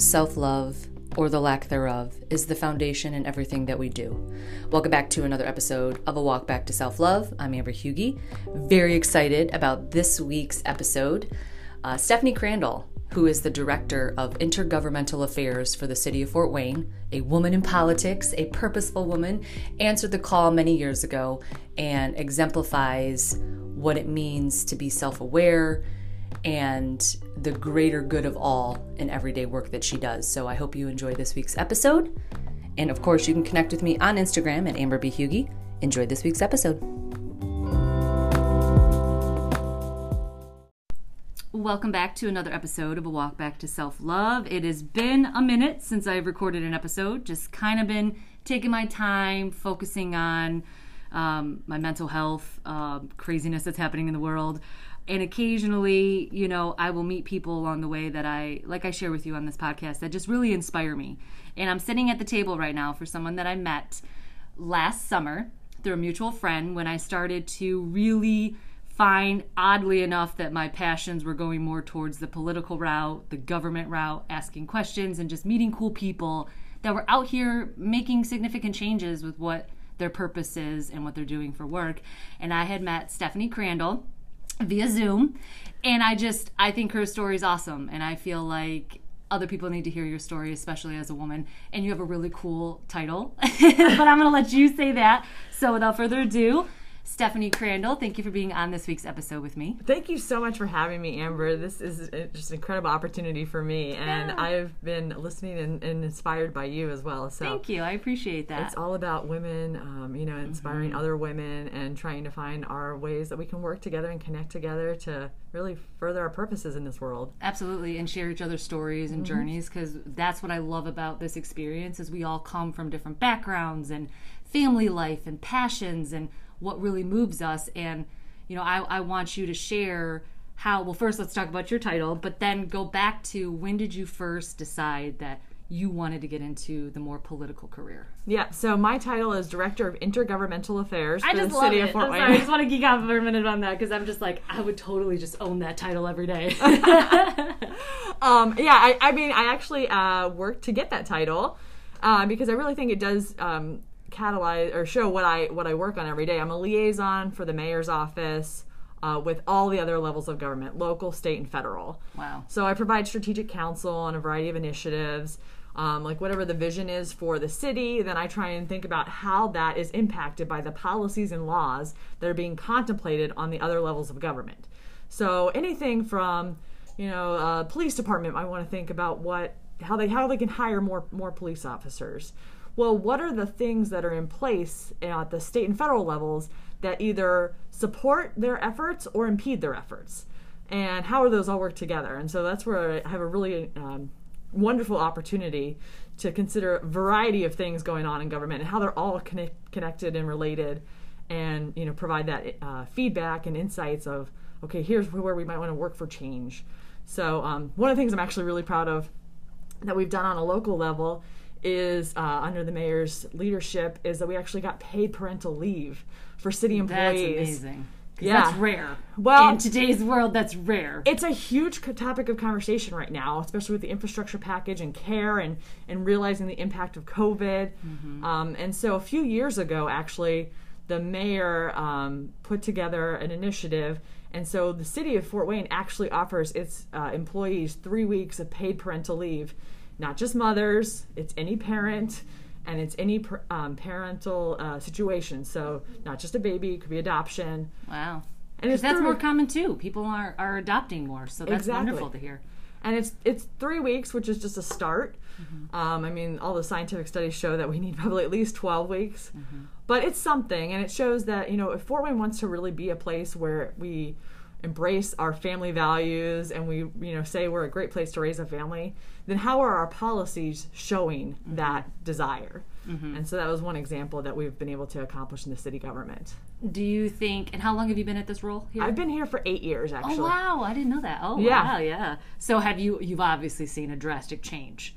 self love, or the lack thereof, is the foundation in everything that we do. Welcome back to another episode of A Walk Back to Self Love. I'm Amber Hugie. Very excited about this week's episode. Uh, Stephanie Crandall, who is the Director of Intergovernmental Affairs for the City of Fort Wayne, a woman in politics, a purposeful woman, answered the call many years ago and exemplifies what it means to be self aware and the greater good of all in everyday work that she does. So I hope you enjoy this week's episode. And of course, you can connect with me on Instagram at Amber B. Hugie. Enjoy this week's episode. Welcome back to another episode of A Walk Back to Self Love. It has been a minute since I've recorded an episode, just kind of been taking my time, focusing on um, my mental health, uh, craziness that's happening in the world and occasionally, you know, I will meet people along the way that I, like I share with you on this podcast, that just really inspire me. And I'm sitting at the table right now for someone that I met last summer through a mutual friend when I started to really find, oddly enough, that my passions were going more towards the political route, the government route, asking questions, and just meeting cool people that were out here making significant changes with what their purpose is and what they're doing for work. And I had met Stephanie Crandall via Zoom. And I just, I think her story is awesome. And I feel like other people need to hear your story, especially as a woman. And you have a really cool title. but I'm going to let you say that. So without further ado, Stephanie Crandall, thank you for being on this week's episode with me. Thank you so much for having me, Amber. This is just an incredible opportunity for me, and yeah. I've been listening and, and, inspired by you as well. So thank you, I appreciate that. It's all about women, um, you know, inspiring mm-hmm. other women and trying to find our ways that we can work together and connect together to really further our purposes in this world. Absolutely, and share each other's stories and mm-hmm. journeys because that's what I love about this experience. Is we all come from different backgrounds and family life and passions and what really moves us and you know I, I want you to share how well first let's talk about your title but then go back to when did you first decide that you wanted to get into the more political career. Yeah, so my title is Director of Intergovernmental Affairs I for the City it. of Fort Wayne. Sorry, I just want to geek out for a minute on that because I'm just like, I would totally just own that title every day. um, yeah, I, I, mean, I actually uh, worked to get that title uh, because I really think it does um, catalyze or show what I what I work on every day. I'm a liaison for the mayor's office uh, with all the other levels of government, local, state, and federal. Wow. So I provide strategic counsel on a variety of initiatives. Um, like whatever the vision is for the city, then I try and think about how that is impacted by the policies and laws that are being contemplated on the other levels of government. So anything from, you know, uh, police department, I want to think about what how they how they can hire more more police officers well, what are the things that are in place at the state and federal levels that either support their efforts or impede their efforts? And how are those all work together? And so that's where I have a really um, wonderful opportunity to consider a variety of things going on in government and how they're all connect- connected and related and you know provide that uh, feedback and insights of okay here's where we might want to work for change so um, one of the things i'm actually really proud of that we've done on a local level is uh, under the mayor's leadership is that we actually got paid parental leave for city employees. That's amazing. Yeah, that's rare. Well, in today's world, that's rare. It's a huge topic of conversation right now, especially with the infrastructure package and care, and and realizing the impact of COVID. Mm-hmm. Um, and so, a few years ago, actually, the mayor um, put together an initiative, and so the city of Fort Wayne actually offers its uh, employees three weeks of paid parental leave not just mothers, it's any parent and it's any um, parental uh, situation. So not just a baby, it could be adoption. Wow. And it's that's more common too. People are, are adopting more, so that's exactly. wonderful to hear. And it's it's three weeks, which is just a start. Mm-hmm. Um, I mean, all the scientific studies show that we need probably at least twelve weeks, mm-hmm. but it's something, and it shows that you know if Fort Wayne wants to really be a place where we embrace our family values and we you know say we're a great place to raise a family then how are our policies showing mm-hmm. that desire mm-hmm. and so that was one example that we've been able to accomplish in the city government do you think and how long have you been at this role here i've been here for eight years actually oh wow i didn't know that oh yeah. wow yeah so have you you've obviously seen a drastic change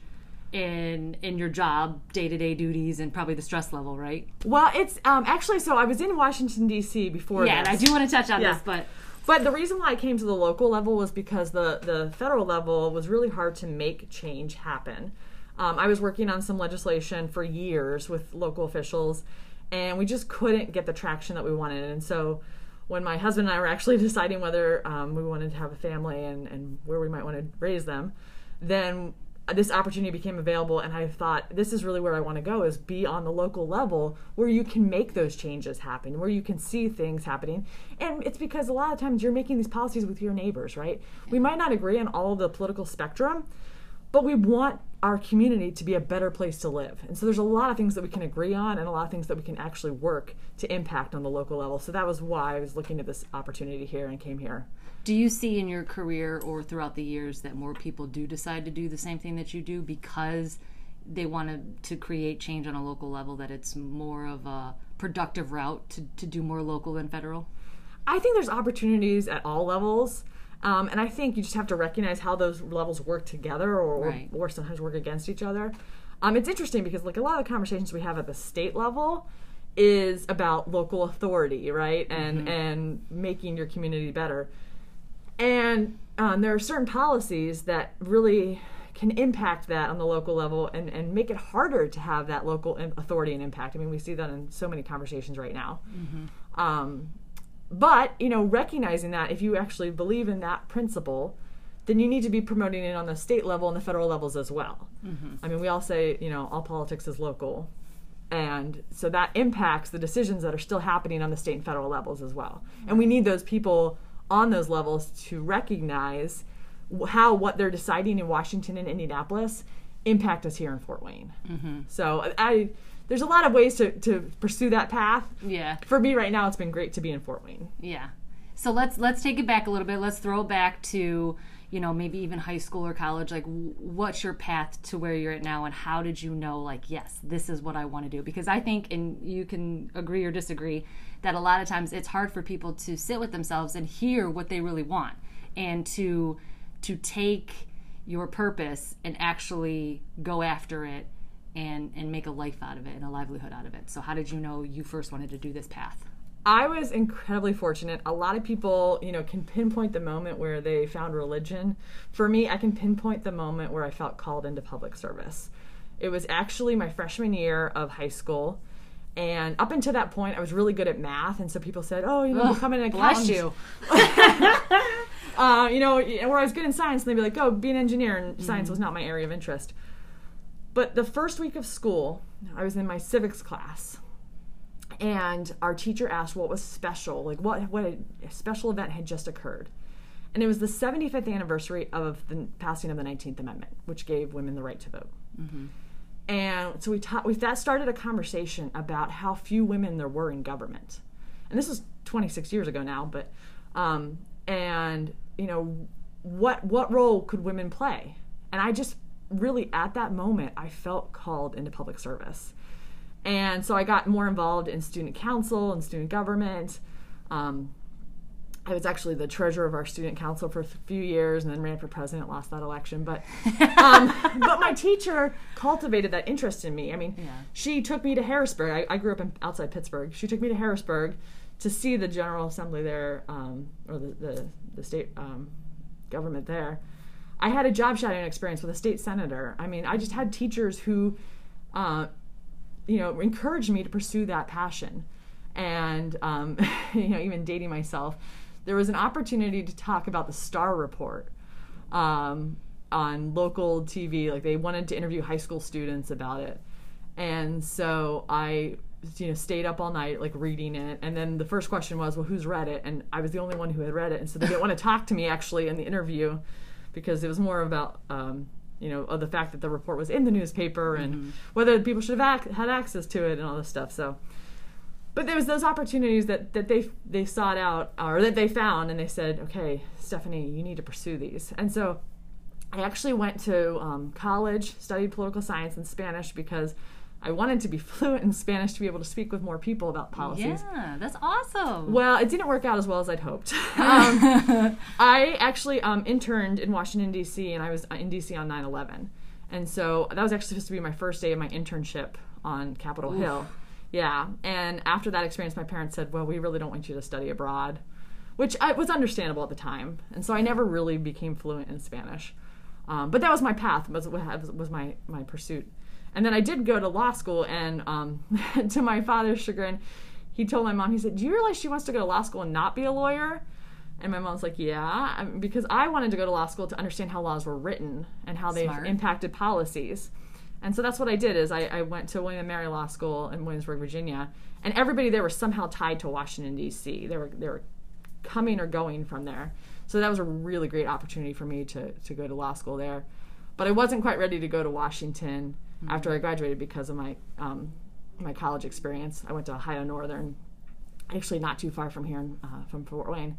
in in your job day-to-day duties and probably the stress level right well it's um, actually so i was in washington d.c before yeah this. i do want to touch on yeah. this but But the reason why I came to the local level was because the the federal level was really hard to make change happen. Um, I was working on some legislation for years with local officials, and we just couldn't get the traction that we wanted. And so, when my husband and I were actually deciding whether um, we wanted to have a family and, and where we might want to raise them, then this opportunity became available and i thought this is really where i want to go is be on the local level where you can make those changes happen where you can see things happening and it's because a lot of times you're making these policies with your neighbors right we might not agree on all of the political spectrum but we want our community to be a better place to live. And so there's a lot of things that we can agree on and a lot of things that we can actually work to impact on the local level. So that was why I was looking at this opportunity here and came here. Do you see in your career or throughout the years that more people do decide to do the same thing that you do because they want to create change on a local level, that it's more of a productive route to, to do more local than federal? I think there's opportunities at all levels. Um, and I think you just have to recognize how those levels work together or, right. or, or, sometimes work against each other. Um, it's interesting because like a lot of the conversations we have at the state level is about local authority, right? And mm-hmm. and making your community better. And um, there are certain policies that really can impact that on the local level and, and make it harder to have that local authority and impact. I mean, we see that in so many conversations right now. Mm-hmm. Um, but, you know, recognizing that if you actually believe in that principle, then you need to be promoting it on the state level and the federal levels as well. Mm-hmm. I mean, we all say, you know, all politics is local. And so that impacts the decisions that are still happening on the state and federal levels as well. And we need those people on those levels to recognize how what they're deciding in Washington and Indianapolis impact us here in Fort Wayne. Mm-hmm. So I there's a lot of ways to, to pursue that path. Yeah. For me right now, it's been great to be in Fort Wayne. Yeah. So let's let's take it back a little bit. Let's throw it back to you know maybe even high school or college. Like, what's your path to where you're at now, and how did you know like yes, this is what I want to do? Because I think, and you can agree or disagree, that a lot of times it's hard for people to sit with themselves and hear what they really want, and to to take your purpose and actually go after it and and make a life out of it and a livelihood out of it. So how did you know you first wanted to do this path? I was incredibly fortunate. A lot of people, you know, can pinpoint the moment where they found religion. For me, I can pinpoint the moment where I felt called into public service. It was actually my freshman year of high school. And up until that point, I was really good at math, and so people said, "Oh, you know, Ugh, become an accountant." Bless you. uh, you know, where I was good in science, and they'd be like, "Go, be an engineer," and mm-hmm. science was not my area of interest. But the first week of school, I was in my civics class, and our teacher asked what was special, like what what a special event had just occurred. And it was the 75th anniversary of the passing of the 19th Amendment, which gave women the right to vote. Mm-hmm. And so we taught, we that started a conversation about how few women there were in government. And this was 26 years ago now, but um, and you know what what role could women play? And I just really at that moment I felt called into public service. And so I got more involved in student council and student government. Um, I was actually the treasurer of our student council for a few years, and then ran for president. Lost that election, but um, but my teacher cultivated that interest in me. I mean, yeah. she took me to Harrisburg. I, I, grew up in, outside Pittsburgh. She took me to Harrisburg to see the General Assembly there, um, or the the, the state um, government there, I had a job shadowing experience with a state senator. I mean, I just had teachers who, uh, you know, encouraged me to pursue that passion. And, um, you know, even dating myself, there was an opportunity to talk about the Starr Report um, on local TV. Like, they wanted to interview high school students about it. And so I you know stayed up all night like reading it and then the first question was well who's read it and i was the only one who had read it and so they didn't want to talk to me actually in the interview because it was more about um, you know the fact that the report was in the newspaper and mm-hmm. whether people should have ac- had access to it and all this stuff. So, but there was those opportunities that that they they sought out or that they found, and they said, okay, Stephanie, you need to pursue these. And so, I actually went to um, college, studied political science and Spanish because I wanted to be fluent in Spanish to be able to speak with more people about policies. Yeah, that's awesome. Well, it didn't work out as well as I'd hoped. um, I actually um, interned in Washington, D.C., and I was in D.C. on 9 11. And so that was actually supposed to be my first day of my internship on Capitol Oof. Hill. Yeah. And after that experience, my parents said, Well, we really don't want you to study abroad which I, was understandable at the time. And so I never really became fluent in Spanish. Um, but that was my path, was, was my, my pursuit. And then I did go to law school, and um, to my father's chagrin, he told my mom, he said, Do you realize she wants to go to law school and not be a lawyer? And my mom's like, Yeah, because I wanted to go to law school to understand how laws were written and how they impacted policies. And so that's what I did is I, I went to William & Mary Law School in Williamsburg, Virginia, and everybody there was somehow tied to Washington D.C. They were they were coming or going from there. So that was a really great opportunity for me to to go to law school there. But I wasn't quite ready to go to Washington mm-hmm. after I graduated because of my um, my college experience. I went to Ohio Northern, actually not too far from here, uh, from Fort Wayne.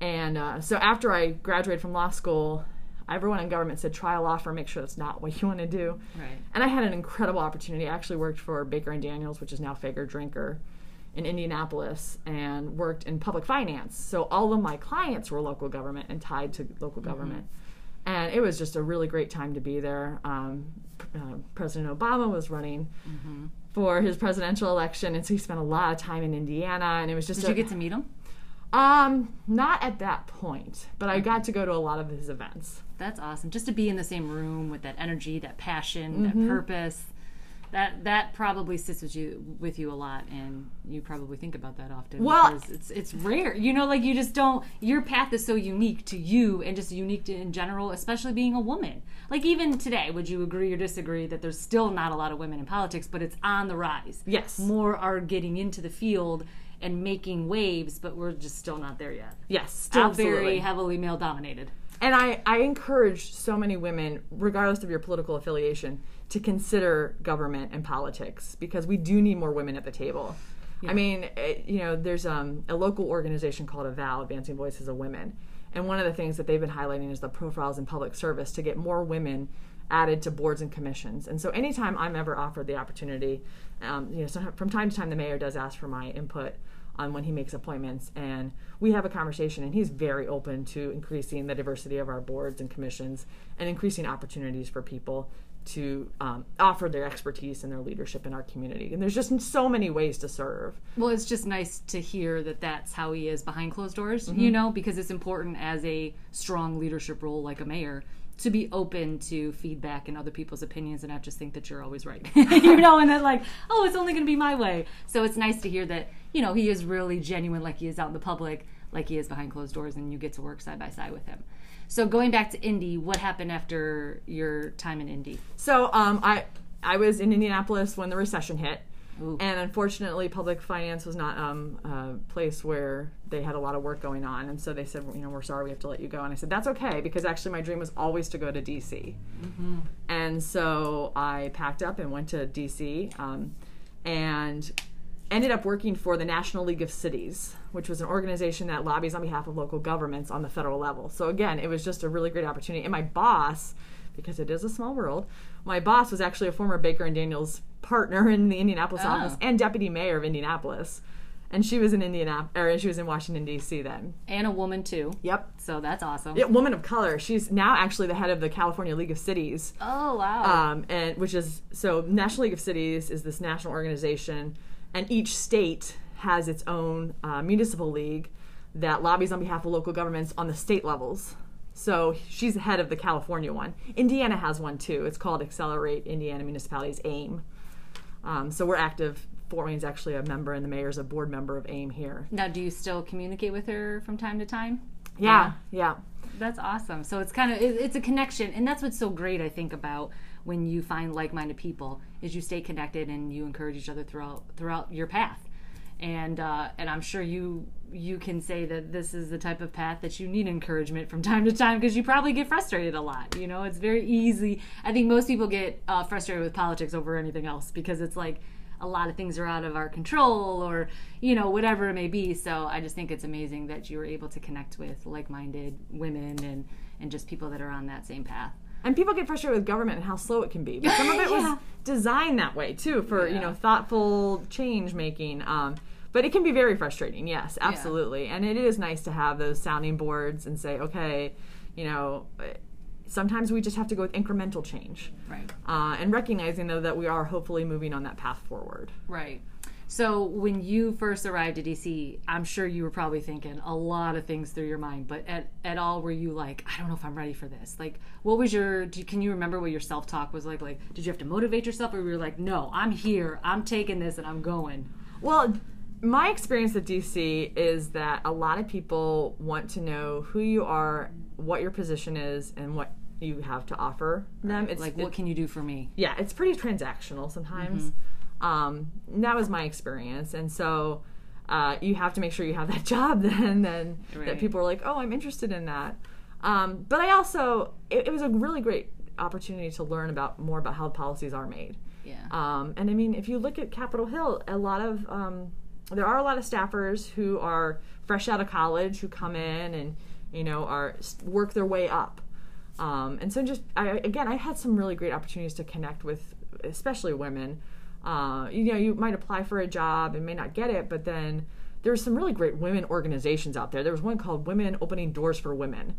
And uh, so after I graduated from law school, everyone in government said try a law firm, make sure that's not what you want to do. Right. And I had an incredible opportunity. I actually worked for Baker and Daniels, which is now Faegre Drinker, in Indianapolis, and worked in public finance. So all of my clients were local government and tied to local mm-hmm. government. And it was just a really great time to be there. Um, uh, President Obama was running mm-hmm. for his presidential election, and so he spent a lot of time in Indiana. And it was just did a, you get to meet him? Um, not at that point, but I got to go to a lot of his events. That's awesome. Just to be in the same room with that energy, that passion, mm-hmm. that purpose. That that probably sits with you with you a lot, and you probably think about that often. Well, it's it's rare, you know, like you just don't. Your path is so unique to you, and just unique to in general, especially being a woman. Like even today, would you agree or disagree that there's still not a lot of women in politics, but it's on the rise? Yes, more are getting into the field and making waves, but we're just still not there yet. Yes, still very heavily male dominated. And I, I encourage so many women, regardless of your political affiliation, to consider government and politics because we do need more women at the table. Yeah. I mean, it, eh, you know, there's um, a local organization called AVOW, Advancing Voices of Women. And one of the things that they've been highlighting is the profiles in public service to get more women added to boards and commissions. And so anytime I'm ever offered the opportunity, um, you know, so from time to time the mayor does ask for my input on when he makes appointments. And we have a conversation and he's very open to increasing the diversity of our boards and commissions and increasing opportunities for people to um, offer their expertise and their leadership in our community. And there's just so many ways to serve. Well it's just nice to hear that that's how he is behind closed doors mm-hmm. you know because it's important as a strong leadership role like a mayor to be open to feedback and other people's opinions and not just think that you're always right you know and then like oh it's only going to be my way so it's nice to hear that you know, he is really genuine like he is out in the public, like he is behind closed doors, and you get to work side by side with him. So going back to Indy, what happened after your time in Indy? So um, I I was in Indianapolis when the recession hit. Ooh. And unfortunately, public finance was not um, a place where they had a lot of work going on. And so they said, you know, we're sorry, we have to let you go. And I said, that's okay, because actually my dream was always to go to DC. Mm-hmm. And so I packed up and went to DC. Um, and ended up working for the National League of Cities, which was an organization that lobbies on behalf of local governments on the federal level. So again, it was just a really great opportunity. And my boss, because it is a small world, my boss was actually a former Baker and Daniels partner in the Indianapolis oh. office and deputy mayor of Indianapolis. And she was in Indianapolis, or she was in Washington D.C. then, and a woman too. Yep. So that's awesome. Yeah, woman of color. She's now actually the head of the California League of Cities. Oh wow. Um, and which is so National League of Cities is this national organization and each state has its own uh, municipal league that lobbies on behalf of local governments on the state levels. So she's head of the California one. Indiana has one too. It's called Accelerate Indiana Municipalities AIM. Um, so we're active. Fort Wayne's actually a member, and the mayor's a board member of AIM here. Now, do you still communicate with her from time to time? Yeah, yeah. That's awesome. So it's kind of it, it's a connection, and that's what's so great. I think about when you find like-minded people is you stay connected and you encourage each other throughout throughout your path and uh, and I'm sure you you can say that this is the type of path that you need encouragement from time to time because you probably get frustrated a lot. You know, it's very easy. I think most people get uh, frustrated with politics over anything else because it's like a lot of things are out of our control or you know whatever it may be. So I just think it's amazing that you were able to connect with like-minded women and and just people that are on that same path and people get frustrated with government and how slow it can be. But some of it yeah. was designed that way too for yeah. you know thoughtful change making. Um, but it can be very frustrating. Yes, absolutely. Yeah. And it is nice to have those sounding boards and say, okay, you know. Sometimes we just have to go with incremental change, right? Uh, and recognizing though that we are hopefully moving on that path forward, right? So when you first arrived at DC, I'm sure you were probably thinking a lot of things through your mind. But at, at all, were you like, I don't know if I'm ready for this? Like, what was your? Do, can you remember what your self talk was like? Like, did you have to motivate yourself, or were you like, No, I'm here, I'm taking this, and I'm going? Well, my experience at DC is that a lot of people want to know who you are, what your position is, and what you have to offer them. It's Like, what can you do for me? yeah, it's pretty transactional sometimes. Mm-hmm. Um, that was my experience, and so uh, you have to make sure you have that job then. Then Right. that people are like, oh, I'm interested in that. Um, but I also, it, it was a really great opportunity to learn about more about how policies are made. Yeah. Um, and I mean, if you look at Capitol Hill, a lot of um, there are a lot of staffers who are fresh out of college who come in and you know are work their way up. Um, and so just I, again, I had some really great opportunities to connect with, especially women. Uh, you know, you might apply for a job and may not get it, but then there's some really great women organizations out there. There was one called Women Opening Doors for Women.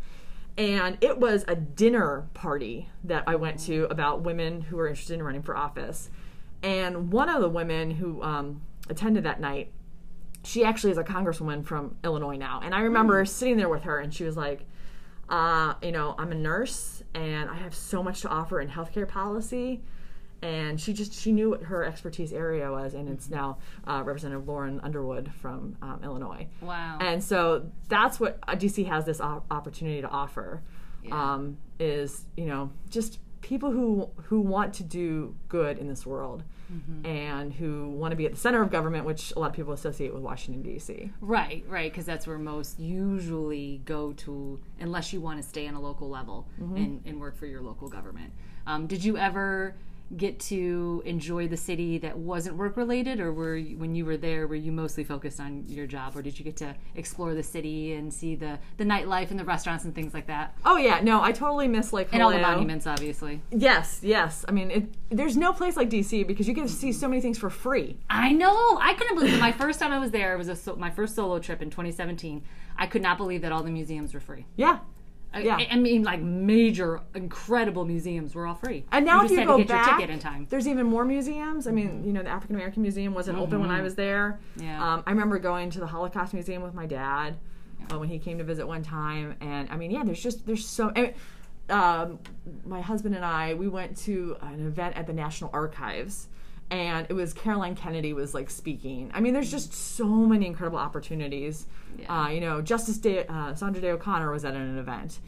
And it was a dinner party that I went to about women who were interested in running for office. And one of the women who um, attended that night, she actually is a congresswoman from Illinois now. And I remember sitting there with her, and she was like, uh, you know, I'm a nurse and I have so much to offer in healthcare policy. And she just she knew what her expertise area was, and it's now uh, Representative Lauren Underwood from um, Illinois. Wow. And so that's what uh, DC has this op- opportunity to offer, um, is you know just people who who want to do good in this world, and who want to be at the center of government, which a lot of people associate with Washington D.C. Right, right, because that's where most usually go to, unless you want to stay on a local level and, and work for your local government. Um, did you ever get to enjoy the city that wasn't work related, or were you, when you were there, were you mostly focused on your job, or did you get to explore the city and see the the nightlife and the restaurants and things like that, Oh yeah, no, I totally miss like and all the monuments, obviously? Yes, yes. I mean, it, there's no place like DC because you get to see so many things for free. I know. I couldn't believe it. My first time I was there, it was a my first solo trip in 2017. I could not believe that all the museums were free. Yeah. I, Yeah. I mean, like major, incredible museums were all free. And now you if you go to get back, your ticket in time. there's even more museums. I mean, you know, the African American Museum wasn't open when I was there. Yeah. Um, I remember going to the Holocaust Museum with my dad uh, when he came to visit one time, and I mean, yeah, there's just there's so. I mean, um, my husband and I we went to an event at the National Archives. And it was Caroline Kennedy was like speaking. I mean, there's just so many incredible opportunities. Uh, you know, Justice Day, uh, Sandra Day O'Connor was at an event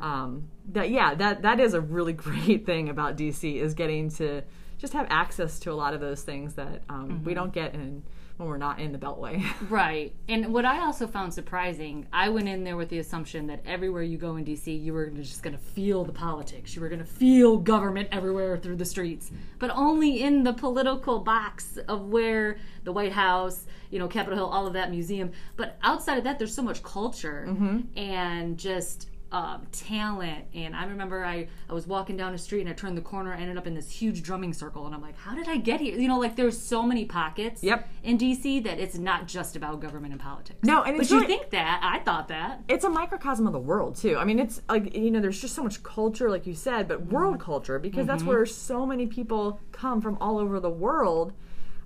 um, that yeah that that is a really great thing about DC is getting to just have access to a lot of those things that um, we don't get in when we're not in the Beltway. Right. And what I also found surprising, I went in there with the assumption that everywhere you go in DC, you were just going to feel the politics. You were going to feel government everywhere through the streets, but only in the political box of where the White House, you know, Capitol Hill, all of that museum. But outside of that, there's so much culture mm-hmm. and just um, talent. And I remember I, I was walking down a street and I turned the corner, I ended up in this huge drumming circle, and I'm like, how did I get here? You know, like there's so many pockets Yep. in DC that it's not just about government and politics. No, and but you really- think that? I thought that. it's a microcosm of the world too. I mean, it's like you know, there's just so much culture, like you said, but world culture because that's where so many people come from all over the world.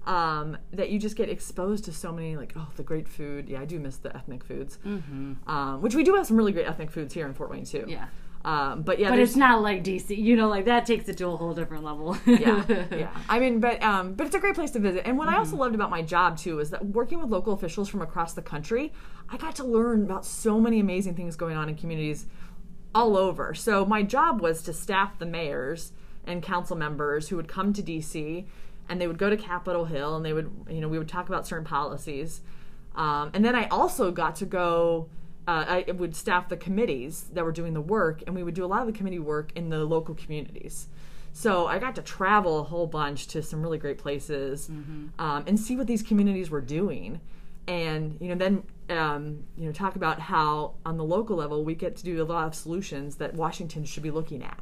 Um, that you just get exposed to so many like oh the great food yeah I do miss the ethnic foods um, which we do have some really great ethnic foods here in Fort Wayne too Yeah. um, but yeah But it's not like DC. You know, like that takes it to a whole different level. yeah, yeah. I mean, but um, but it's a great place to visit. And what I also loved about my job too is that working with local officials from across the country, I got to learn about so many amazing things going on in communities all over. So my job was to staff the mayors and council members who would come to DC, and they would go to Capitol Hill, and they would, you know, we would talk about certain policies. Um, and then I also got to go. Uh, I would staff the committees that were doing the work, and we would do a lot of the committee work in the local communities. So I got to travel a whole bunch to some really great places um, and see what these communities were doing, and you know then um, you know talk about how on the local level we get to do a lot of solutions that Washington should be looking at.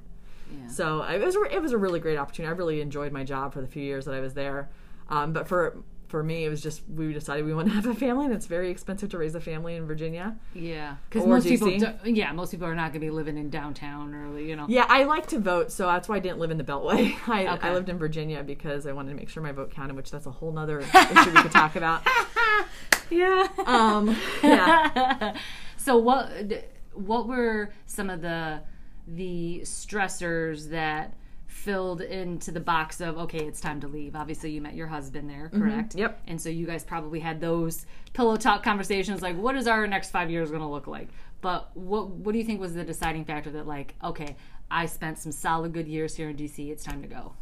So I- it was a- it was a really great opportunity. I really enjoyed my job for the few years that I was there. Um, but for for me, it was just we decided we want to have a family, and it's very expensive to raise a family in Virginia. Yeah, because Or most people, DC. do, yeah, most people are not going to be living in downtown or you know. Yeah, I like to vote, so that's why I didn't live in the Beltway. I, Okay. I lived in Virginia because I wanted to make sure my vote counted, which that's a whole nother issue we could talk about. Yeah. Um, yeah. so what what were some of the the stressors that filled into the box of okay it's time to leave. Obviously you met your husband there correct? Yep. and so you guys probably had those pillow talk conversations like what is our next five years going to look like? But what what do you think was the deciding factor that like okay i spent some solid good years here in dc it's time to go?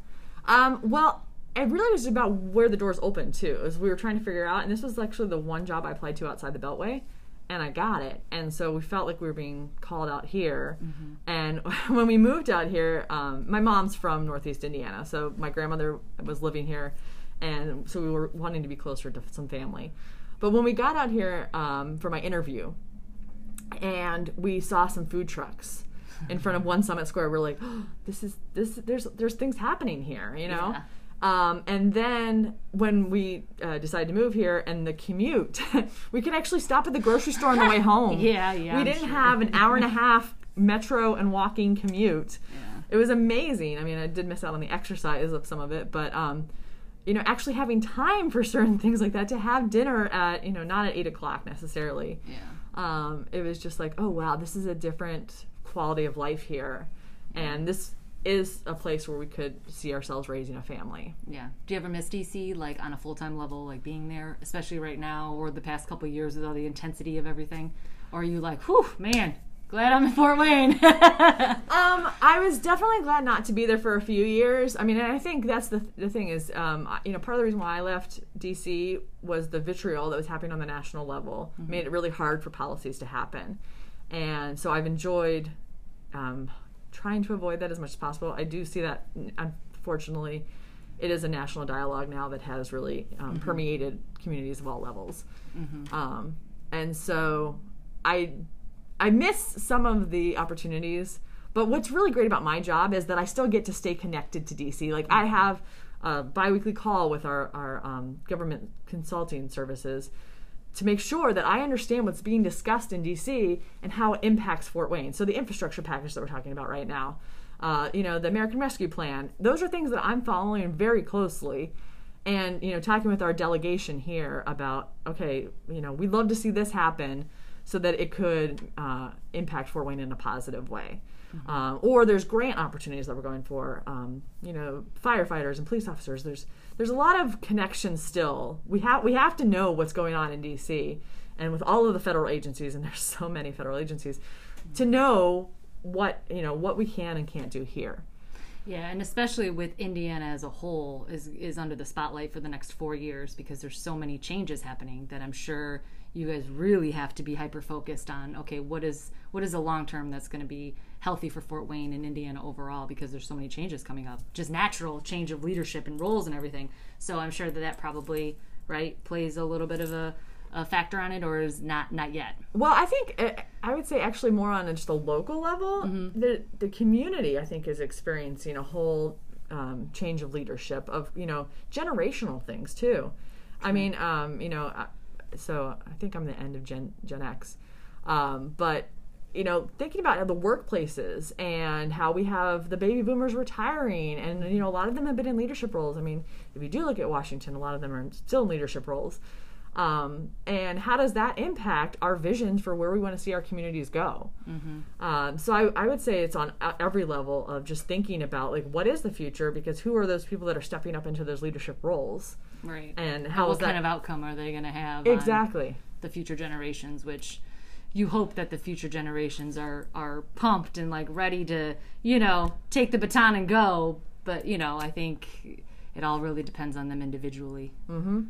Um, well, it really was about where the doors open too. As we were trying to figure out, and this was actually the one job I applied to outside the Beltway, and I got it. And so we felt like we were being called out here. And when we moved out here, um, my mom's from Northeast Indiana, so my grandmother was living here, and so we were wanting to be closer to some family. But when we got out here um, for my interview, and we saw some food trucks in front of one summit square we're like oh, this is this there's there's things happening here you know Yeah. Um, and then when we uh, decided to move here and the commute we could actually stop at the grocery store on the way home. Yeah, yeah, we I'm didn't sure. have an hour and a half metro and walking commute. Yeah. it was amazing. I mean i did miss out on the exercise of some of it but um, you know actually having time for certain things like that to have dinner at you know not at eight o'clock necessarily. Yeah. Um, it was just like, oh wow, this is a different quality of life here, and this is a place where we could see ourselves raising a family. Yeah. Do you ever miss DC like on a full time level, like being there, especially right now or the past couple years with all the intensity of everything? Or are you like, whew, man, glad I'm in Fort Wayne? Um, I was definitely glad not to be there for a few years. I mean, and I think that's the the thing is, um, you know, part of the reason why I left DC was the vitriol that was happening on the national level made it really hard for policies to happen, and so I've enjoyed um, trying to avoid that as much as possible. I do see that, unfortunately, it is a national dialogue now that has really um, permeated communities of all levels, um, and so I I miss some of the opportunities. But what's really great about my job is that I still get to stay connected to DC. Like I have a biweekly call with our our um, government consulting services to make sure that I understand what's being discussed in DC and how it impacts Fort Wayne. So the infrastructure package that we're talking about right now, uh, you know, the American Rescue Plan, those are things that I'm following very closely. And you know, talking with our delegation here about, okay, you know, we'd love to see this happen so that it could uh, impact Fort Wayne in a positive way. Um, or there's grant opportunities that we're going for. Um, you know, firefighters and police officers. There's there's a lot of connections still. We have we have to know what's going on in D.C. and with all of the federal agencies, and there's so many federal agencies, to know what you know what we can and can't do here. yeah, and especially with Indiana as a whole is is under the spotlight for the next four years because there's so many changes happening that I'm sure you guys really have to be hyper focused on. Okay, what is what is a long term that's going to be healthy for Fort Wayne and Indiana overall because there's so many changes coming up, just natural change of leadership and roles and everything. So I'm sure that that probably right plays a little bit of a, a factor on it, or is not not yet. Well, I think uh, I would say actually more on just a local level. The the community I think is experiencing a whole um, change of leadership of you know generational things too. I mean, um, you know, so I think I'm the end of Gen Gen X, um, but you know, thinking about the workplaces and how we have the baby boomers retiring, and you know, a lot of them have been in leadership roles. I mean, if you do look at Washington, a lot of them are still in leadership roles. Um, and how does that impact our visions for where we want to see our communities go? Um, so I, I would say it's on every level of just thinking about like what is the future because who are those people that are stepping up into those leadership roles Right. and how what is that kind of outcome are they going to have? exactly the future generations, which you hope that the future generations are are pumped and like ready to you know take the baton and go. But you know, I think it all really depends on them individually. Mm-hmm.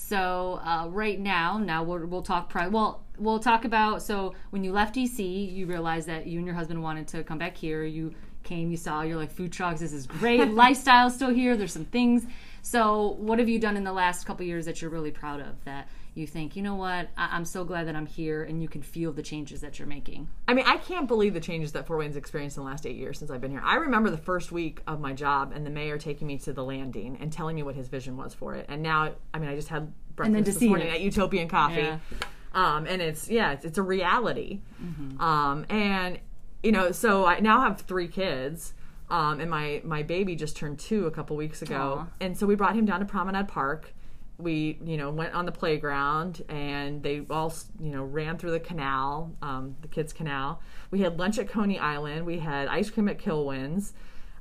So uh, right now, now we'll, we'll talk. Pri- well, we'll talk about. So when you left DC, you realized that you and your husband wanted to come back here. You came, you saw, you're like food trucks. This is great. Lifestyle still here. There's some things. So what have you done in the last couple years that you're really proud of? That you think, you know what, I- I'm so glad that I'm here, and you can feel the changes that you're making. I mean, I can't believe the changes that Fort Wayne's experienced in the last eight years since I've been here. I remember the first week of my job and the mayor taking me to the landing and telling me what his vision was for it. And now, I mean, I just had breakfast then this see morning it. at Utopian Coffee. Yeah. Um, and it's, yeah, it's, it's a reality. Mm-hmm. Um, and, you know, so I now have three kids. Um, and my, my baby just turned two a couple weeks ago. Aw. And so we brought him down to Promenade Park we you know went on the playground and they all you know ran through the canal um, the kids canal we had lunch at coney island we had ice cream at kilwins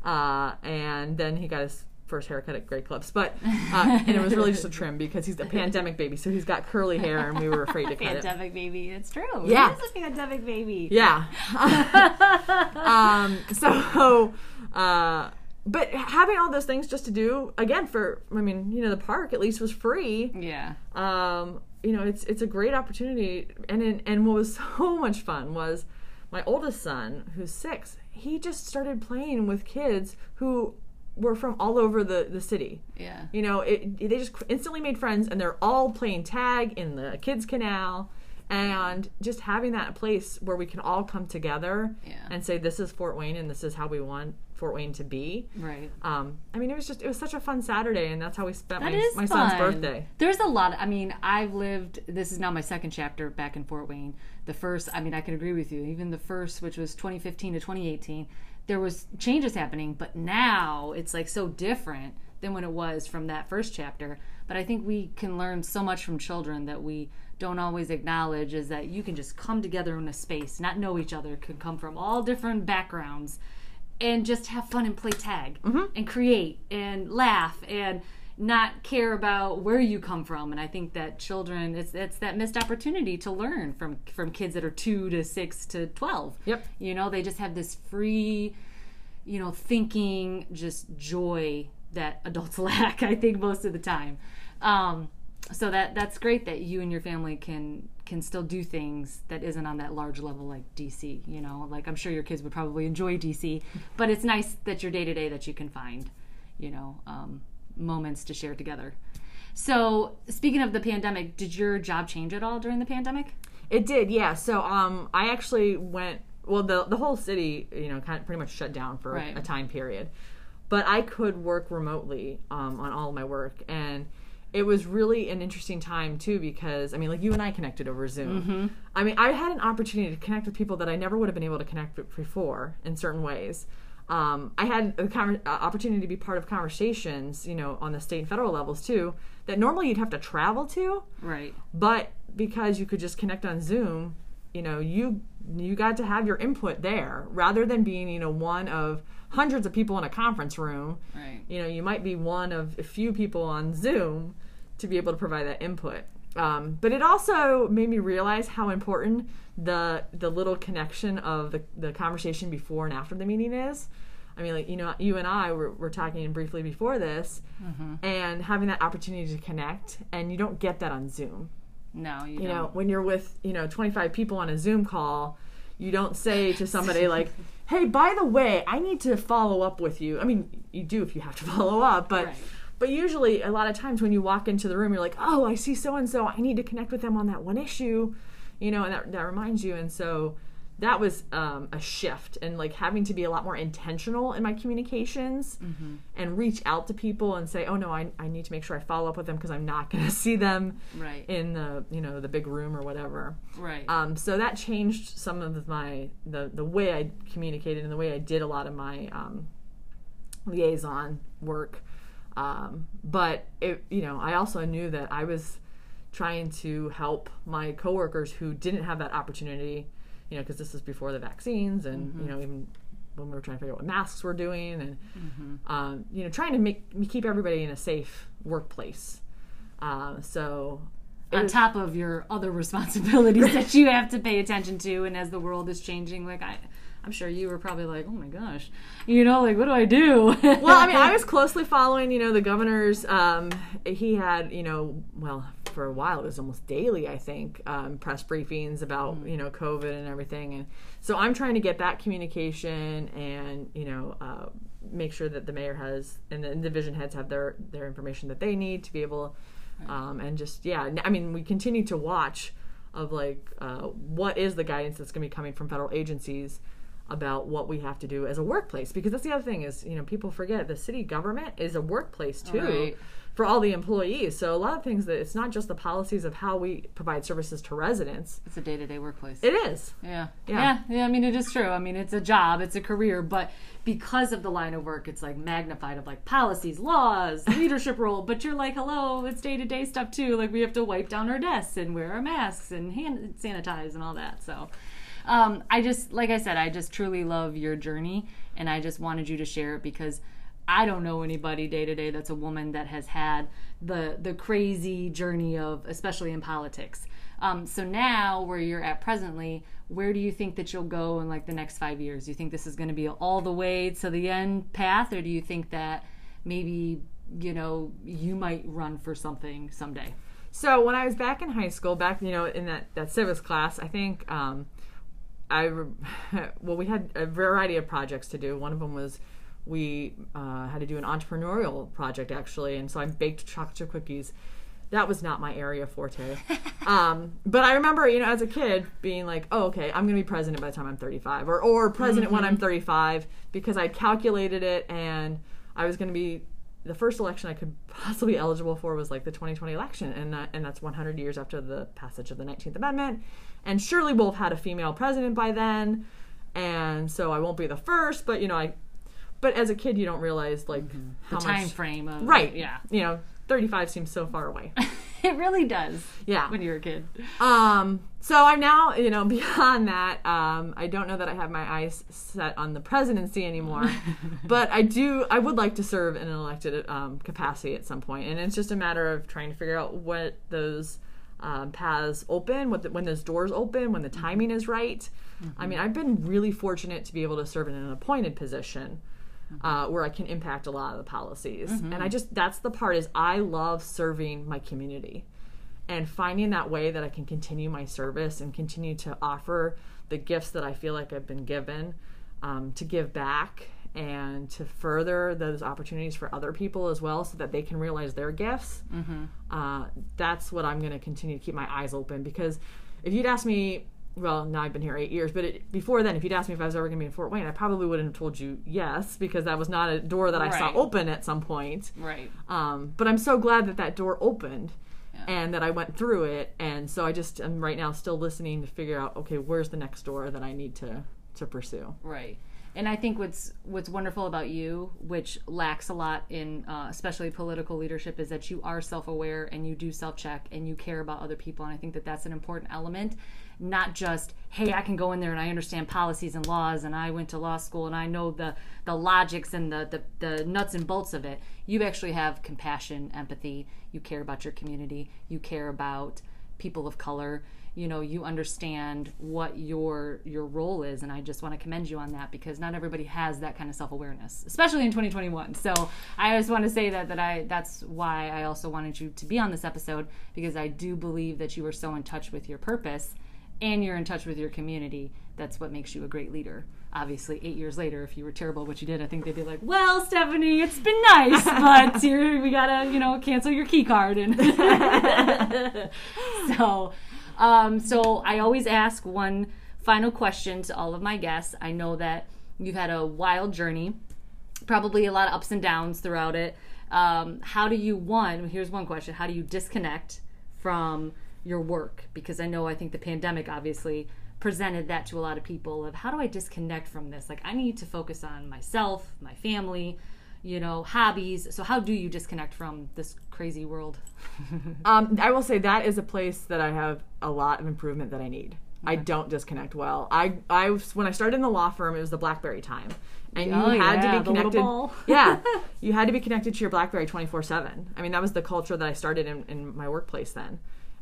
uh, and then he got his first haircut at great Clips, but uh, and it was really just a trim because he's a pandemic baby so he's got curly hair and we were afraid to cut it Pandemic baby, it's true. Yeah. Is a pandemic baby. yeah. um, so, uh, but having all those things just to do again for, I mean, you know, the park at least was free. Yeah. Um, you know, it's it's a great opportunity, and in, and what was so much fun was my oldest son, who's six. He just started playing with kids who were from all over the the city. Yeah. You know, it, they just instantly made friends, and they're all playing tag in the kids' canal, and just having that place where we can all come together Yeah. and say, "This is Fort Wayne, and this is how we want Fort Wayne to be." Right. Um, I mean, it was just it was such a fun Saturday, and that's how we spent That my, is my son's birthday. There's a lot. I mean, I've lived. This is now my second chapter back in Fort Wayne. The first, I mean, I can agree with you. Even the first, which was 2015 to 2018, there was changes happening, but now it's like so different than when it was from that first chapter. But I think we can learn so much from children that we don't always acknowledge is that you can just come together in a space, not know each other, can come from all different backgrounds and just have fun and play tag and create and laugh and not care about where you come from. And i think that children it's it's that missed opportunity to learn from from kids that are 2 to 6 to 12 Yep. you know they just have this free you know thinking just joy that adults lack i think most of the time. Um so that that's great that you and your family can can still do things that isn't on that large level like DC, you know. Like I'm sure your kids would probably enjoy DC, but it's nice that your day to day that you can find, you know, um, moments to share together. So speaking of the pandemic, did your job change at all during the pandemic? It did, yeah. So um, I actually went. Well, the the whole city, you know, kind of pretty much shut down for Right. a time period, but I could work remotely um, on all of my work, and it was really an interesting time too because I mean, like you and I connected over Zoom. I mean, I had an opportunity to connect with people that I never would have been able to connect with before in certain ways. Um, I had conver- uh, opportunity to be part of conversations, you know, on the state and federal levels too, that normally you'd have to travel to Right. but because you could just connect on zoom you know you you got to have your input there rather than being you know one of hundreds of people in a conference room. Right. you know you might be one of a few people on zoom to be able to provide that input. Um, but it also made me realize how important the the little connection of the, the conversation before and after the meeting is. I mean like you know you and i were, were talking briefly before this and having that opportunity to connect and you don't get that on zoom No, you, you don't. know when you're with you know 25 people on a zoom call you don't say to somebody like hey by the way i need to follow up with you i mean you do if you have to follow up but Right. but usually a lot of times when you walk into the room you're like oh i see so and so i need to connect with them on that one issue you know and that, that reminds you and so that was um, a shift and like having to be a lot more intentional in my communications Mm-hmm. and reach out to people and say oh no i, I need to make sure i follow up with them because i'm not going to see them Right. in the you know the big room or whatever right. um, so that changed some of my the the way I communicated and the way I did a lot of my um, liaison work. Um, but it, you know, I also knew that I was trying to help my coworkers who didn't have that opportunity. You know, because this is before the vaccines, and you know, even when we were trying to figure out what masks were doing, and um, you know, trying to make keep everybody in a safe workplace. Uh, so on was- top of your other responsibilities that you have to pay attention to and as the world is changing like i i'm sure you were probably like oh my gosh you know like what do i do well, I mean, I was closely following, you know, the governor's. Um, he had, you know, well, for a while. It was almost daily, I think, um, press briefings about, you know, COVID and everything, and so I'm trying to get that communication and, you know, uh, make sure that the mayor has and the division heads have their their information that they need to be able um, and just yeah. I mean, we continue to watch of like uh, what is the guidance that's going to be coming from federal agencies about what we have to do as a workplace? Because that's the other thing is you know people forget the city government is a workplace too. Right. For all the employees so a lot of things that it's not just the policies of how we provide services to residents It's a day to day workplace. it is Yeah. Yeah. yeah. Yeah. I mean, it is true. I mean, it's a job, it's a career, but because of the line of work, it's like magnified of like policies, laws, leadership role. But you're like, hello, it's day to day stuff too. Like we have to wipe down our desks and wear our masks and hand sanitize and all that. So, um, I just, like I said, I just truly love your journey, and I just wanted you to share it because. I don't know anybody day to day that's a woman that has had the the crazy journey of, especially in politics. Um, so now, where you're at presently, where do you think that you'll go in like the next five years? Do you think this is going to be all the way to the end path, or do you think that maybe you know you might run for something someday? So when I was back in high school, back you know in that that civics class, I think um, I well we had a variety of projects to do. One of them was we uh, had to do an entrepreneurial project actually, and so I baked chocolate chip cookies. That was not my area forte. um, but I remember, you know, as a kid being like, "Oh, okay, I'm going to be president by the time I'm 35, or or president when I'm 35," because I calculated it, and I was going to be the first election I could possibly be eligible for was like the 2020 election, and that, and that's 100 years after the passage of the 19th Amendment, and surely we'll have had a female president by then, and so I won't be the first, but you know I, but as a kid you don't realize like how The time much frame of right, Yeah, you know 35 seems so far away, it really does. yeah. When you're a kid, Um, so I'm now, you know, beyond that, um, I don't know that I have my eyes set on the presidency anymore, but I do, I would like to serve in an elected um, capacity at some point, and it's just a matter of trying to figure out what those um, paths open, what the, when those doors open, when the timing is right. I mean, I've been really fortunate to be able to serve in an appointed position. Uh, where I can impact a lot of the policies, and I just that's the part is I love serving my community and finding that way that I can continue my service and continue to offer the gifts that I feel like I've been given um, to give back and to further those opportunities for other people as well so that they can realize their gifts. Uh, that's what I'm going to continue to keep my eyes open because if you'd asked me, well, now I've been here eight years, but it, before then, if you'd asked me if I was ever going to be in Fort Wayne, I probably wouldn't have told you yes because that was not a door that I saw open at some point. right? Um, but I'm so glad that that door opened Yeah. and that I went through it. And so I just am right now still listening to figure out, okay, where's the next door that I need to, to pursue? Right. And I think what's what's wonderful about you, which lacks a lot in uh, especially political leadership, is that you are self-aware and you do self-check and you care about other people. And I think that that's an important element. Not just hey, I can go in there and I understand policies and laws, and I went to law school and I know the the logics and the the, the nuts and bolts of it. You actually have compassion, empathy. You care about your community. You care about people of color you know you understand what your your role is and i just want to commend you on that because not everybody has that kind of self-awareness especially in 2021 so i just want to say that that i that's why i also wanted you to be on this episode because i do believe that you are so in touch with your purpose and you're in touch with your community that's what makes you a great leader. Obviously eight years later if you were terrible at what you did i think they'd be like well stephanie it's been nice but here we gotta you know cancel your key card. And so um, so i always ask one final question to all of my guests. I know that you've had a wild journey probably a lot of ups and downs throughout it. Um, how do you one here's one question how do you disconnect from your work because i know i think the pandemic obviously presented that to a lot of people of how do i disconnect from this like i need to focus on myself my family you know hobbies so how do you disconnect from this crazy world Um, I will say that is a place that I have a lot of improvement that I need. I don't disconnect well. I, I when I started in the law firm, it was the BlackBerry time, and Oh, you had yeah, to be connected. yeah, you had to be connected to your BlackBerry twenty four seven. I mean, that was the culture that I started in, in my workplace then,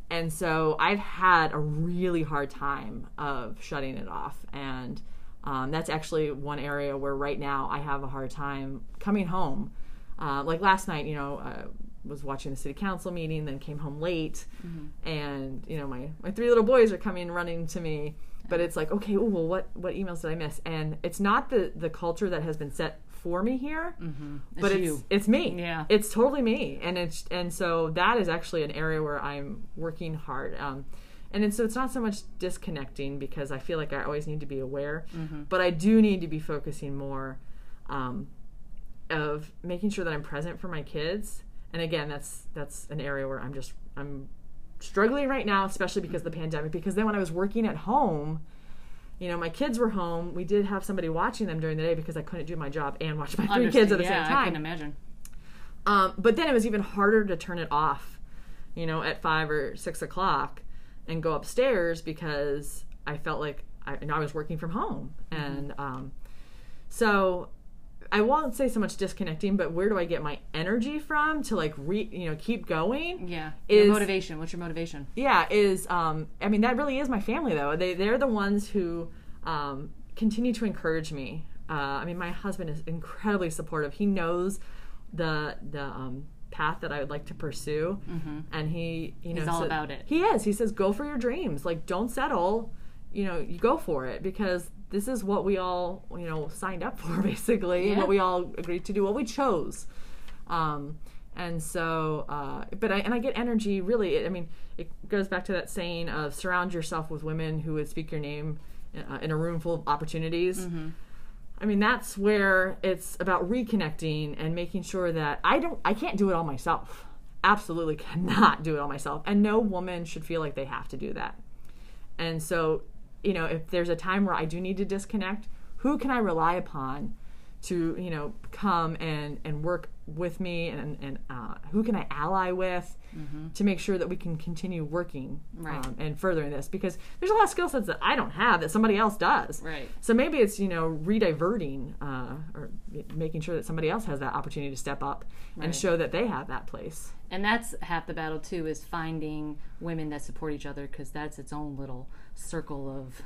and so I've had a really hard time of shutting it off, and um, that's actually one area where right now I have a hard time coming home. Uh, like last night, you know, I was watching the city council meeting, then came home late, and you know, my my three little boys are coming running to me, but it's like okay ooh, well what what emails did i miss? And it's not the the culture that has been set for me here but It's it's it's me. Yeah. it's totally me. And it's and so that is actually an area where i'm working hard. Um and then, so it's not so much disconnecting because i feel like i always need to be aware Mm-hmm. but i do need to be focusing more um, of making sure that i'm present for my kids. And again that's that's an area where i'm just i'm struggling right now especially because of the pandemic because then when i was working at home you know my kids were home we did have somebody watching them during the day because i couldn't do my job and watch my three kids at the yeah, same I time couldn't imagine. um, but then it was even harder to turn it off, you know, at five or six o'clock and go upstairs because I felt like I, I was working from home. And um, so I won't say so much disconnecting, but where do I get my energy from to like re, you know, keep going? Yeah. Is- Your motivation. What's your motivation? yeah is um i mean that really is my family though they they're the ones who um continue to encourage me uh i mean my husband is incredibly supportive he knows the the um path that i would like to pursue and he you know Mm-hmm. He's all so- about it. he is he says go for your dreams like don't settle you know you go for it because this is what we all you know signed up for basically Yeah. what we all agreed to do what we chose. Um, and so uh, but I and I get energy really I mean it goes back to that saying of surround yourself with women who would speak your name uh, in a room full of opportunities. I mean that's where it's about reconnecting and making sure that I don't I can't do it all myself. Absolutely cannot do it all myself. And no woman should feel like they have to do that. And so, you know, if there's a time where I do need to disconnect, who can I rely upon to, you know, come and, and work with me and, and uh, who can I ally with to make sure that we can continue working Right. um, and furthering this? Because there's a lot of skill sets that I don't have that somebody else does. Right. So maybe it's, you know, rediverting uh, or making sure that somebody else has that opportunity to step up Right. and show that they have that place. And that's half the battle too is finding women that support each other because that's its own little circle of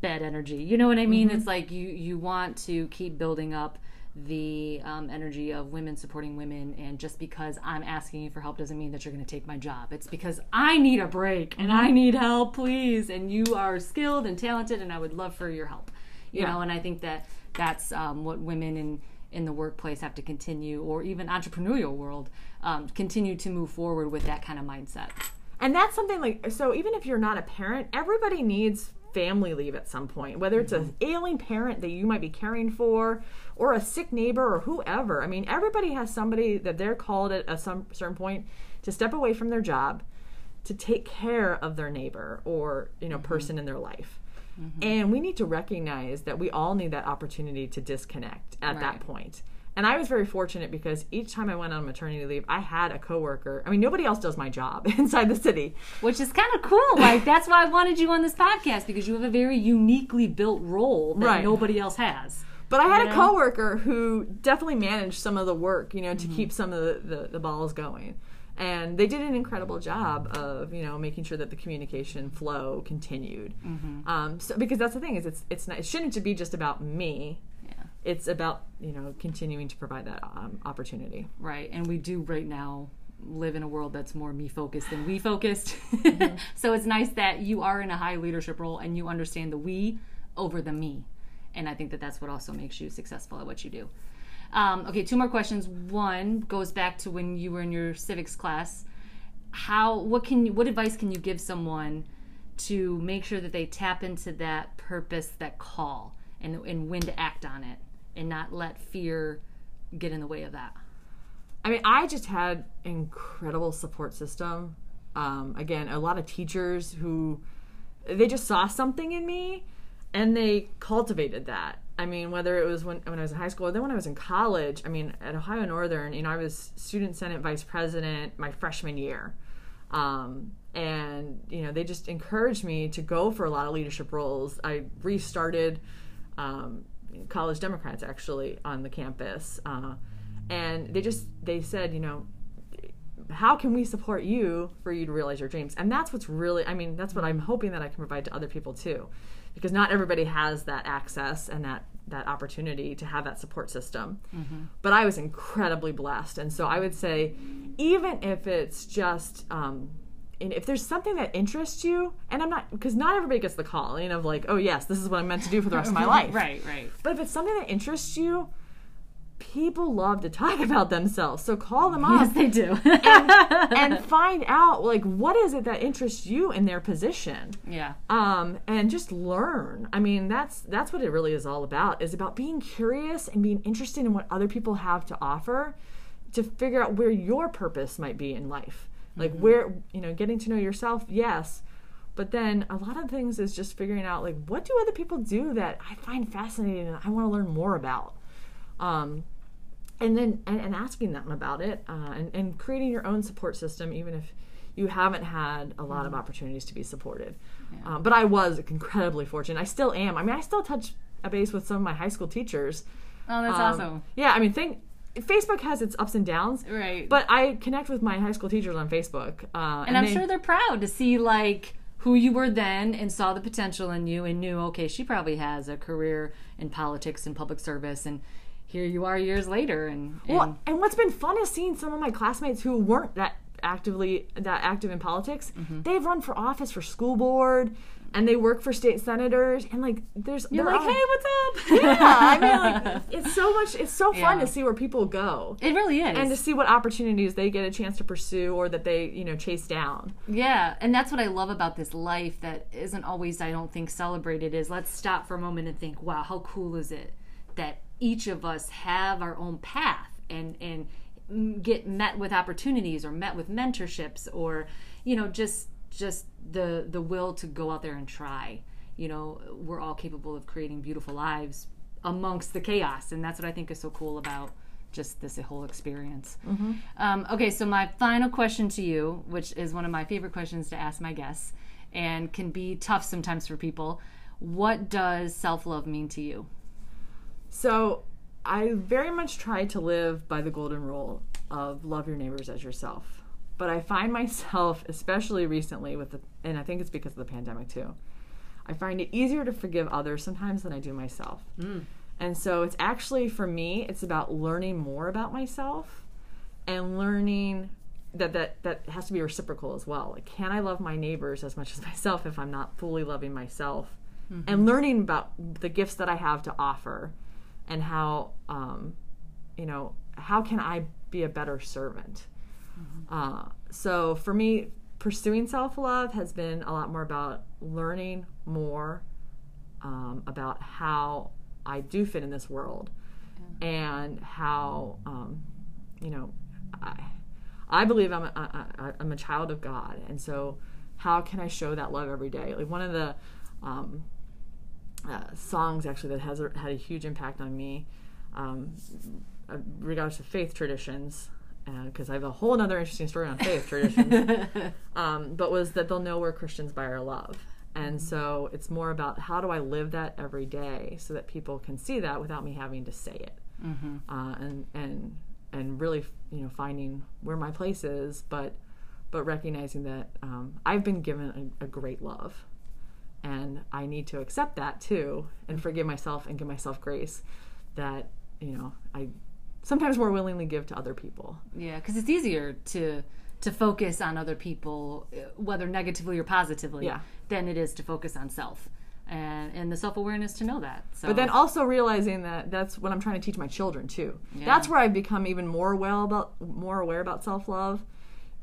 bad energy. You know what I mean? It's like you you want to keep building up the um, energy of women supporting women, and just because I'm asking you for help doesn't mean that you're going to take my job. It's because I need a break and I need help, please. And you are skilled and talented, and I would love for your help. You Yeah. know, and I think that that's um, what women in in the workplace have to continue, or even entrepreneurial world, um, continue to move forward with that kind of mindset. And that's something like so even if you're not a parent, everybody needs family leave at some point, whether it's an mm-hmm. ailing parent that you might be caring for or a sick neighbor or whoever. I mean, everybody has somebody that they're called at a some certain point to step away from their job to take care of their neighbor or, you know, mm-hmm. person in their life. Mm-hmm. And we need to recognize that we all need that opportunity to disconnect at that point. And I was very fortunate because each time I went on maternity leave, I had a coworker. I mean, nobody else does my job inside the city. Which is kind of cool. Like that's why I wanted you on this podcast because you have a very uniquely built role that Right. nobody else has. But I had You a know? coworker who definitely managed some of the work, you know, Mm-hmm. to keep some of the, the, the balls going. And they did an incredible job of, you know, making sure that the communication flow continued. Mm-hmm. Um, so because that's the thing is, it's it's not it shouldn't be just about me. It's about you know continuing to provide that um, opportunity. Right. And we do right now live in a world that's more me focused than we focused. Mm-hmm. so it's nice that you are in a high leadership role and you understand the we over the me. And I think that that's what also makes you successful at what you do. Um, okay, two more questions. One goes back to when you were in your civics class. How what can you, what advice can you give someone to make sure that they tap into that purpose, that call, and and when to act on it, and not let fear get in the way of that? I mean, I just had incredible support system. Um, again, a lot of teachers who they just saw something in me and they cultivated that. I mean, whether it was when, when I was in high school or then when I was in college, I mean, at Ohio Northern, you know, I was student senate vice president my freshman year. Um, and, you know, they just encouraged me to go for a lot of leadership roles. I restarted um, college Democrats actually on the campus. Uh, and they just, they said, you know, how can we support you for you to realize your dreams? And that's what's really i mean that's what i'm hoping that i can provide to other people too because not everybody has that access and that that opportunity to have that support system. But i was incredibly blessed. And so i would say even if it's just um, and if there's something that interests you, and I'm not because not everybody gets the calling of like, oh yes, this is what I'm meant to do for the rest of my life. Right, right. But if it's something that interests you, people love to talk about themselves. So call them up Yes, they do. and find out like what is it that interests you in their position yeah. um, and just learn. I mean, that's that's what it really is all about. Is about being curious and being interested in what other people have to offer, to figure out where your purpose might be in life. Like where you know, getting to know yourself, yes, but then a lot of things is just figuring out like what do other people do that I find fascinating and I want to learn more about. Um, and then and, and asking them about it uh, and, and creating your own support system even if you haven't had a lot of opportunities to be supported. Um, but i was incredibly fortunate. I still am. I mean i still touch a base with some of my high school teachers. Oh, that's Um, awesome. yeah i mean think facebook has its ups and downs Right. but i connect with my high school teachers on facebook uh, and I'm they- sure they're proud to see like who you were then and saw the potential in you and knew okay she probably has a career in politics and public service and here you are years later and, and Well, and what's been fun is seeing some of my classmates who weren't that actively that active in politics. Mm-hmm. They've run for office for school board, and they work for state senators. And like, there's you're they're like all- hey what's up yeah. I mean, like, it's so much. It's so fun Yeah. to see where people go. it really is And to see what opportunities they get a chance to pursue or that they, you know, chase down. Yeah, and that's what I love about this life that isn't always, I don't think, celebrated. Is let's stop for a moment and think, wow, how cool is it that each of us have our own path and and get met with opportunities or met with mentorships or you know just just the the will to go out there and try. You know, we're all capable of creating beautiful lives amongst the chaos, and that's what I think is so cool about just this whole experience. Um, okay, so my final question to you, which is one of my favorite questions to ask my guests, and can be tough sometimes for people. What does self love mean to you? So I very much try to live by the golden rule of love your neighbors as yourself. But I find myself, especially recently with the, and I think it's because of the pandemic too, I find it easier to forgive others sometimes than I do myself. And so it's actually, for me, it's about learning more about myself and learning that, that that has to be reciprocal as well. Like, can I love my neighbors as much as myself if I'm not fully loving myself? And learning about the gifts that I have to offer and how um, you know how can i be a better servant uh, so for me pursuing self-love has been a lot more about learning more um, about how i do fit in this world and how um, you know I, I believe I'm a, I- I'm a child of god. And so how can i show that love every day? Like one of the um, uh, songs actually that has a, had a huge impact on me um, uh, regards to faith traditions because I have a whole other interesting story on faith traditions. Um, but was that they'll know we're Christians by our love. And so it's more about how do I live that every day so that people can see that without me having to say it. Uh, and and and really you know finding where my place is but but recognizing that um, I've been given a, a great love. And I need to accept that too and forgive myself and give myself grace that you know I sometimes more willingly give to other people. Yeah, because it's easier to to focus on other people, uh, whether negatively or positively, Yeah. than it is to focus on self and and the self awareness to know that. So, But then also realizing that that's what I'm trying to teach my children too. That's where I've become even more well about more aware about self love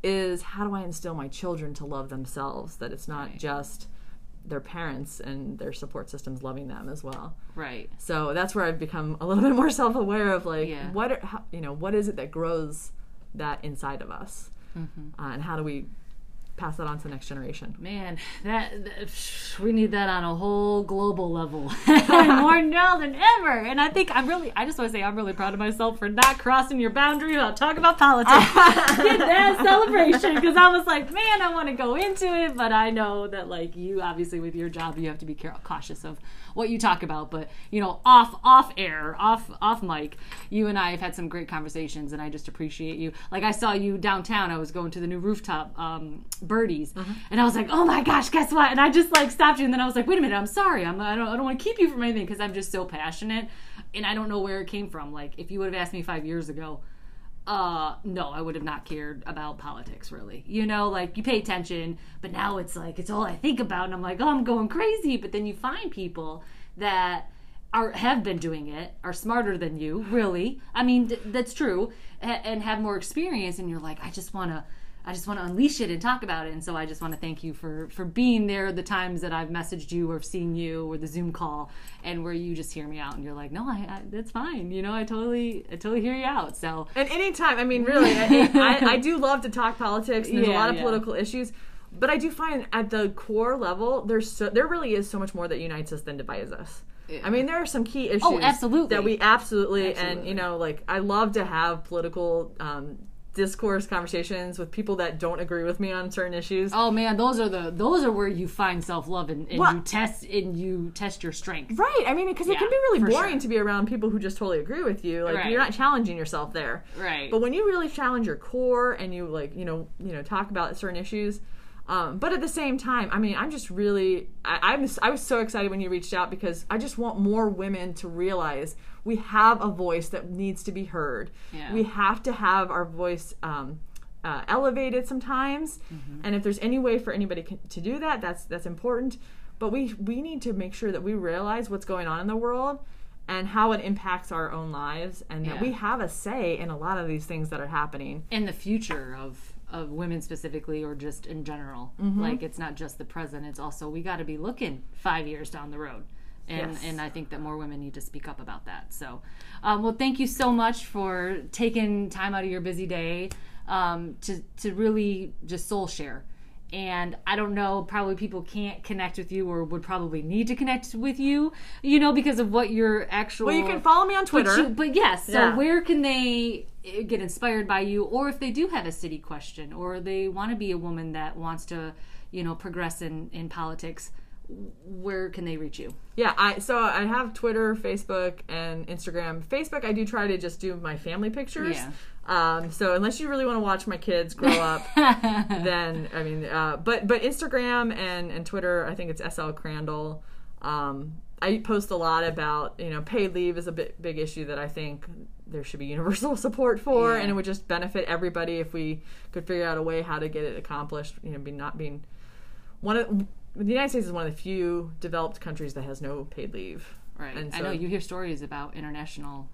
is how do I instill my children to love themselves that it's not just their parents and their support systems loving them as well. right, So that's where I've become a little bit more self aware of like Yeah. what are, how, you know what is it that grows that inside of us, Mm-hmm. uh, and how do we pass that on to the next generation? man, that, that we need that on a whole global level more now than ever. And I think I'm really, I just want to say I'm really proud of myself for not crossing your boundary about talking about politics. Get that celebration because I was like, man, I want to go into it, but I know that like you, obviously with your job, you have to be cautious of what you talk about. But you know, off off air, off off mic, you and I have had some great conversations, and I just appreciate you. Like I saw you downtown. I was going to the new rooftop um, birdies, and I was like, oh my gosh, guess what? And I just like stopped you, and then I was like, wait a minute, I'm sorry, I'm I don't I don't want to keep you from anything because I'm just so passionate, and I don't know where it came from. Like if you would have asked me five years ago uh no i would have not cared about politics really. You know like you pay attention but now it's like it's all i think about. And i'm like oh i'm going crazy. But then you find people that are have been doing it are smarter than you really. I mean th- that's true and have more experience. And you're like i just want to I just want to unleash it and talk about it. And so I just want to thank you for for being there the times that I've messaged you or seen you or the Zoom call and where you just hear me out and you're like, no, I, I that's fine. You know, I totally I totally hear you out. So And anytime, I mean, really, I, I, I do love to talk politics. And there's a lot of yeah. political issues, but I do find at the core level, there's so, there really is so much more that unites us than divides us. I mean, there are some key issues Oh, absolutely. that we absolutely, and you know, like I love to have political um, discourse conversations with people that don't agree with me on certain issues. Oh man, those are the those are where you find self love and, and Well- you test and you test your strength. Right. I mean, because it can be really boring sure. to be around people who just totally agree with you. Like Right. you're not challenging yourself there. Right. But when you really challenge your core and you like, you know, you know, talk about certain issues, um, but at the same time, I mean, I'm just really, I, I'm, I was so excited when you reached out because I just want more women to realize we have a voice that needs to be heard. Yeah. We have to have our voice um, uh, elevated sometimes, and if there's any way for anybody c- to do that, that's that's important. But we we need to make sure that we realize what's going on in the world and how it impacts our own lives, and that we have a say in a lot of these things that are happening. in the future of of women specifically or just in general Mm-hmm. like it's not just the present it's also we got to be looking five years down the road and Yes. and i think that more women need to speak up about that so um, well thank you so much for taking time out of your busy day um, to to really just soul share and I don't know, probably people can't connect with you or would probably need to connect with you, you know, because of what your actual. Well, you can follow me on Twitter. you- but yes, so Yeah. where can they eh, get inspired by you, or if they do have a city question, or they want to be a woman that wants to, you know, progress in in politics, where can they reach you? Yeah, I so I have Twitter, Facebook, and Instagram. Facebook, I do try to just do my family pictures. Yeah. Um, so unless you really want to watch my kids grow up, then I mean, uh, but but Instagram and and Twitter, I think it's SL Crandall. Um, I post a lot about you know paid leave is a bit, big issue that I think there should be universal support for, Yeah. and it would just benefit everybody if we could figure out a way how to get it accomplished. You know, be not being one of the United States is one of the few developed countries that has no paid leave. Right. And I know you hear stories about international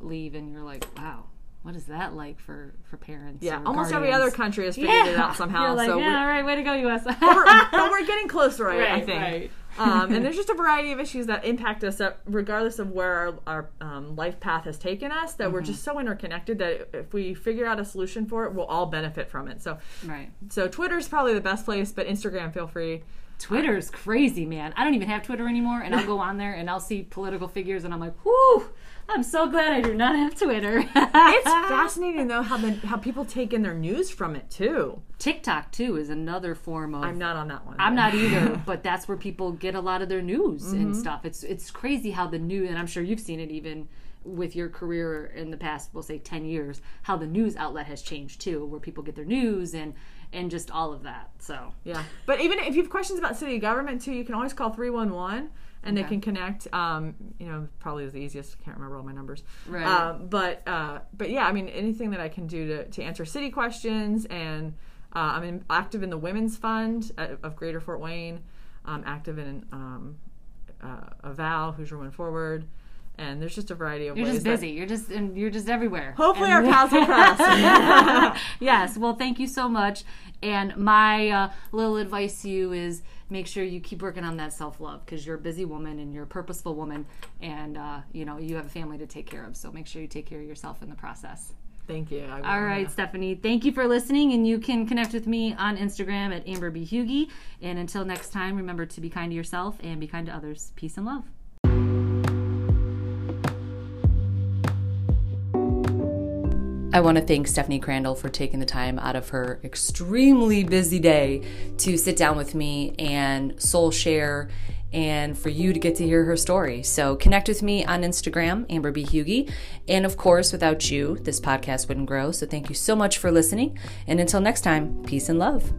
leave, and you're like, wow, what is that like for for parents? Yeah, almost every other country has figured it out somehow. You're like, so yeah, we're, all right, way to go, U.S. we're, but we're getting closer, I, I think. right. um, and there's just a variety of issues that impact us, that regardless of where our, our um, life path has taken us. That we're Mm-hmm. just so interconnected that if we figure out a solution for it, we'll all benefit from it. So, right. so Twitter's probably the best place, but Instagram, feel free. Twitter's crazy, man. I don't even have Twitter anymore, and I'll go on there and I'll see political figures, and I'm like, whoo, I'm so glad I do not have Twitter. It's fascinating though how the, how people take in their news from it too. TikTok too is another form of. I'm not on that one. I'm not either, but that's where people get a lot of their news Mm-hmm. and stuff. It's it's crazy how the news, and I'm sure you've seen it even with your career in the past, we'll say 10 years, how the news outlet has changed too, where people get their news and and just all of that. So Yeah, but even if you have questions about city government too, you can always call three one one, and they Okay. can connect. Um, you know, probably is the easiest. Can't remember all my numbers. Right. Um, but uh, but yeah, I mean, anything that I can do to to answer city questions, and uh, I'm in, active in the Women's Fund at, of Greater Fort Wayne. I'm active in um, uh, Avow, Who's Your Woman Forward, and there's just a variety of you're ways. just that- busy. You're just and you're just everywhere. Hopefully, And- our paths will cross. yes. Well, thank you so much. And my uh, little advice to you is make sure you keep working on that self love because you're a busy woman and you're a purposeful woman, and uh, you know you have a family to take care of. So make sure you take care of yourself in the process. Thank you. All right. Stephanie. Thank you for listening, and you can connect with me on Instagram at Amber B Hugie. And until next time, remember to be kind to yourself and be kind to others. Peace and love. I want to thank Stephanie Crandall for taking the time out of her extremely busy day to sit down with me and soul share and for you to get to hear her story. So connect with me on Instagram, Amber B. Hugie. And of course, without you, this podcast wouldn't grow. So thank you so much for listening. And until next time, peace and love.